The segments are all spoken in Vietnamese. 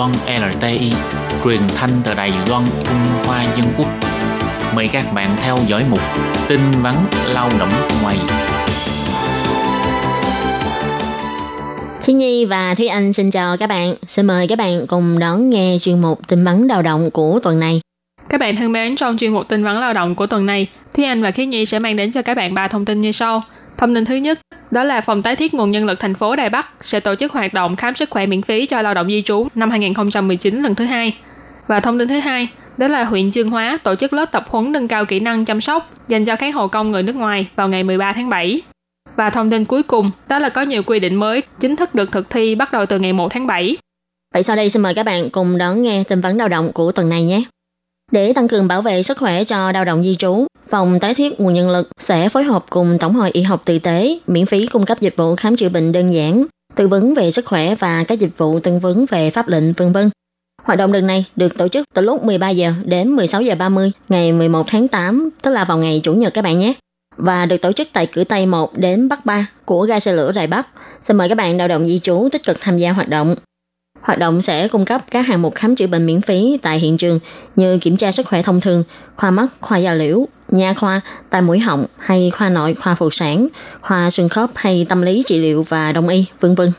Loan LTI, truyền thanh từ Đài Loan, Trung Hoa Dân Quốc. Mời các bạn theo dõi mục tin vắn lao động ngoài. Khi Nhi và Thúy Anh xin chào các bạn. Xin mời các bạn cùng đón nghe chuyên mục tin vắn lao động của tuần này. Các bạn thân mến, trong chuyên mục tin vắn lao động của tuần này, Thúy Anh và Khiết Nhi sẽ mang đến cho các bạn ba thông tin như sau. Thông tin thứ nhất, đó là Phòng tái thiết nguồn nhân lực thành phố Đài Bắc sẽ tổ chức hoạt động khám sức khỏe miễn phí cho lao động di trú năm 2019 lần thứ hai. Và thông tin thứ hai, đó là huyện Dương Hóa tổ chức lớp tập huấn nâng cao kỹ năng chăm sóc dành cho kháng hộ công người nước ngoài vào ngày 13 tháng 7. Và thông tin cuối cùng, đó là có nhiều quy định mới chính thức được thực thi bắt đầu từ ngày 1 tháng 7. Vậy sau đây xin mời các bạn cùng đón nghe tin vấn lao động của tuần này nhé. Để tăng cường bảo vệ sức khỏe cho lao động di trú, Phòng tái thiết nguồn nhân lực sẽ phối hợp cùng Tổng hội Y học Từ tế miễn phí cung cấp dịch vụ khám chữa bệnh đơn giản, tư vấn về sức khỏe và các dịch vụ tư vấn về pháp lệnh vân vân. Hoạt động lần này được tổ chức từ lúc 13 giờ đến 16 giờ 30 ngày 11 tháng 8, tức là vào ngày Chủ nhật các bạn nhé. Và được tổ chức tại cửa Tây 1 đến Bắc 3 của ga xe lửa Đài Bắc. Xin mời các bạn lao động di trú tích cực tham gia hoạt động. Hoạt động sẽ cung cấp các hạng mục khám chữa bệnh miễn phí tại hiện trường như kiểm tra sức khỏe thông thường, khoa mắt, khoa da liễu, nha khoa, tai mũi họng hay khoa nội, khoa phụ sản, khoa xương khớp hay tâm lý trị liệu và đông y, vân vân.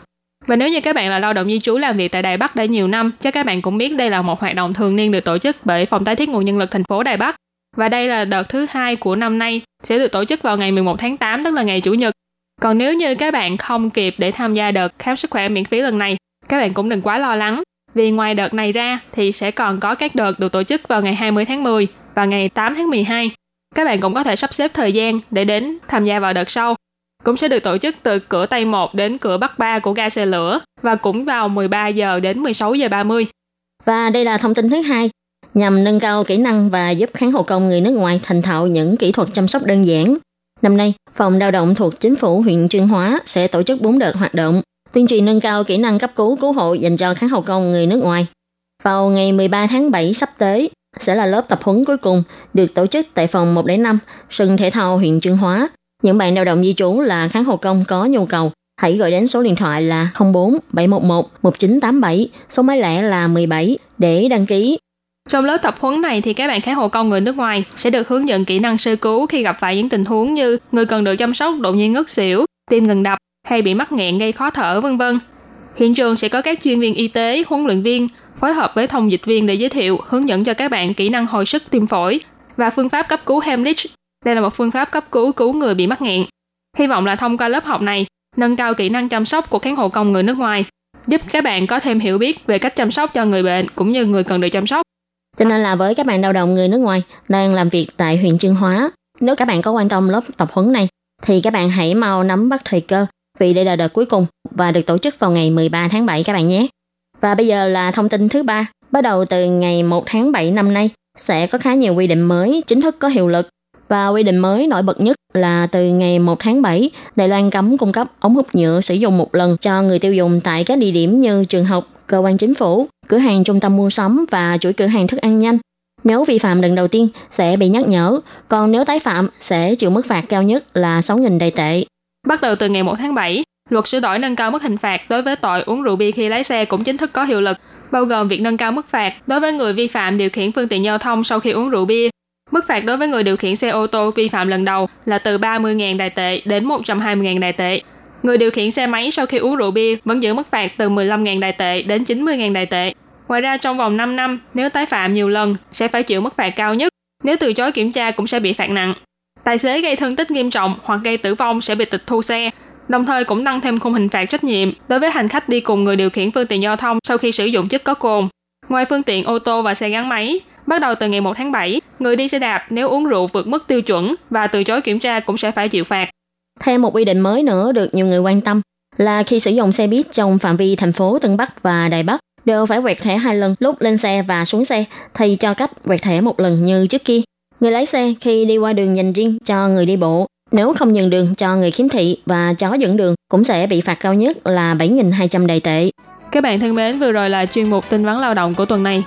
Và nếu như các bạn là lao động di trú làm việc tại Đài Bắc đã nhiều năm, chắc các bạn cũng biết đây là một hoạt động thường niên được tổ chức bởi Phòng tái thiết nguồn nhân lực thành phố Đài Bắc. Và đây là đợt thứ hai của năm nay, sẽ được tổ chức vào ngày 11 tháng 8, tức là ngày Chủ nhật. Còn nếu như các bạn không kịp để tham gia đợt khám sức khỏe miễn phí lần này, các bạn cũng đừng quá lo lắng. Vì ngoài đợt này ra thì sẽ còn có các đợt được tổ chức vào ngày 20 tháng 10 và ngày 8 tháng 12. Các bạn cũng có thể sắp xếp thời gian để đến tham gia vào đợt sau. Cũng sẽ được tổ chức từ cửa Tây 1 đến cửa Bắc 3 của ga xe lửa và cũng vào 13 giờ đến 16 giờ 30. Và đây là thông tin thứ hai nhằm nâng cao kỹ năng và giúp kháng hộ công người nước ngoài thành thạo những kỹ thuật chăm sóc đơn giản. Năm nay, Phòng Lao động thuộc Chính phủ huyện Trương Hóa sẽ tổ chức 4 đợt hoạt động tuyên truyền nâng cao kỹ năng cấp cứu cứu hộ dành cho kháng hậu công người nước ngoài. Vào ngày 13 tháng 7 sắp tới, sẽ là lớp tập huấn cuối cùng được tổ chức tại phòng 105 sân thể thao huyện Trương Hóa. Những bạn lao động di trú là kháng hộ công có nhu cầu, hãy gọi đến số điện thoại là 04 711 1987, số máy lẻ là 17 để đăng ký. Trong lớp tập huấn này thì các bạn kháng hộ công người nước ngoài sẽ được hướng dẫn kỹ năng sơ cứu khi gặp phải những tình huống như người cần được chăm sóc đột nhiên ngất xỉu, tim ngừng đập hay bị mắc nghẹn gây khó thở vân vân. Hiện trường sẽ có các chuyên viên y tế, huấn luyện viên phối hợp với thông dịch viên để giới thiệu, hướng dẫn cho các bạn kỹ năng hồi sức tim phổi và phương pháp cấp cứu Hemlich. Đây là một phương pháp cấp cứu cứu người bị mắc nghẹn. Hy vọng là thông qua lớp học này, nâng cao kỹ năng chăm sóc của cán hộ công người nước ngoài, giúp các bạn có thêm hiểu biết về cách chăm sóc cho người bệnh cũng như người cần được chăm sóc. Cho nên là với các bạn lao động người nước ngoài đang làm việc tại huyện Trương Hóa, nếu các bạn có quan tâm lớp tập huấn này, thì các bạn hãy mau nắm bắt thời cơ vì đây là đợt cuối cùng và được tổ chức vào ngày 13 tháng 7 các bạn nhé. Và bây giờ là thông tin thứ ba. Bắt đầu từ ngày 1 tháng 7 năm nay, sẽ có khá nhiều quy định mới chính thức có hiệu lực. Và quy định mới nổi bật nhất là từ ngày 1 tháng 7, Đài Loan cấm cung cấp ống hút nhựa sử dụng một lần cho người tiêu dùng tại các địa điểm như trường học, cơ quan chính phủ, cửa hàng trung tâm mua sắm và chuỗi cửa hàng thức ăn nhanh. Nếu vi phạm lần đầu tiên sẽ bị nhắc nhở, còn nếu tái phạm sẽ chịu mức phạt cao nhất là 6.000 đài tệ. Bắt đầu từ ngày 1 tháng 7, luật sửa đổi nâng cao mức hình phạt đối với tội uống rượu bia khi lái xe cũng chính thức có hiệu lực, bao gồm việc nâng cao mức phạt đối với người vi phạm điều khiển phương tiện giao thông sau khi uống rượu bia. Mức phạt đối với người điều khiển xe ô tô vi phạm lần đầu là từ 30.000 đài tệ đến 120.000 đài tệ. Người điều khiển xe máy sau khi uống rượu bia vẫn giữ mức phạt từ 15.000 đài tệ đến 90.000 đài tệ. Ngoài ra trong vòng 5 năm, nếu tái phạm nhiều lần sẽ phải chịu mức phạt cao nhất. Nếu từ chối kiểm tra cũng sẽ bị phạt nặng. Tài xế gây thương tích nghiêm trọng hoặc gây tử vong sẽ bị tịch thu xe, đồng thời cũng tăng thêm khung hình phạt trách nhiệm đối với hành khách đi cùng người điều khiển phương tiện giao thông sau khi sử dụng chất có cồn. Ngoài phương tiện ô tô và xe gắn máy, bắt đầu từ ngày 1 tháng 7, người đi xe đạp nếu uống rượu vượt mức tiêu chuẩn và từ chối kiểm tra cũng sẽ phải chịu phạt. Thêm một quy định mới nữa được nhiều người quan tâm là khi sử dụng xe buýt trong phạm vi thành phố Tân Bắc và Đài Bắc đều phải quẹt thẻ hai lần lúc lên xe và xuống xe thay cho cách quẹt thẻ một lần như trước kia. Người lái xe khi đi qua đường dành riêng cho người đi bộ, nếu không nhường đường cho người khiếm thị và chó dẫn đường cũng sẽ bị phạt cao nhất là 7.200 đầy tệ. Các bạn thân mến, vừa rồi là chuyên mục tin vắn lao động của tuần này.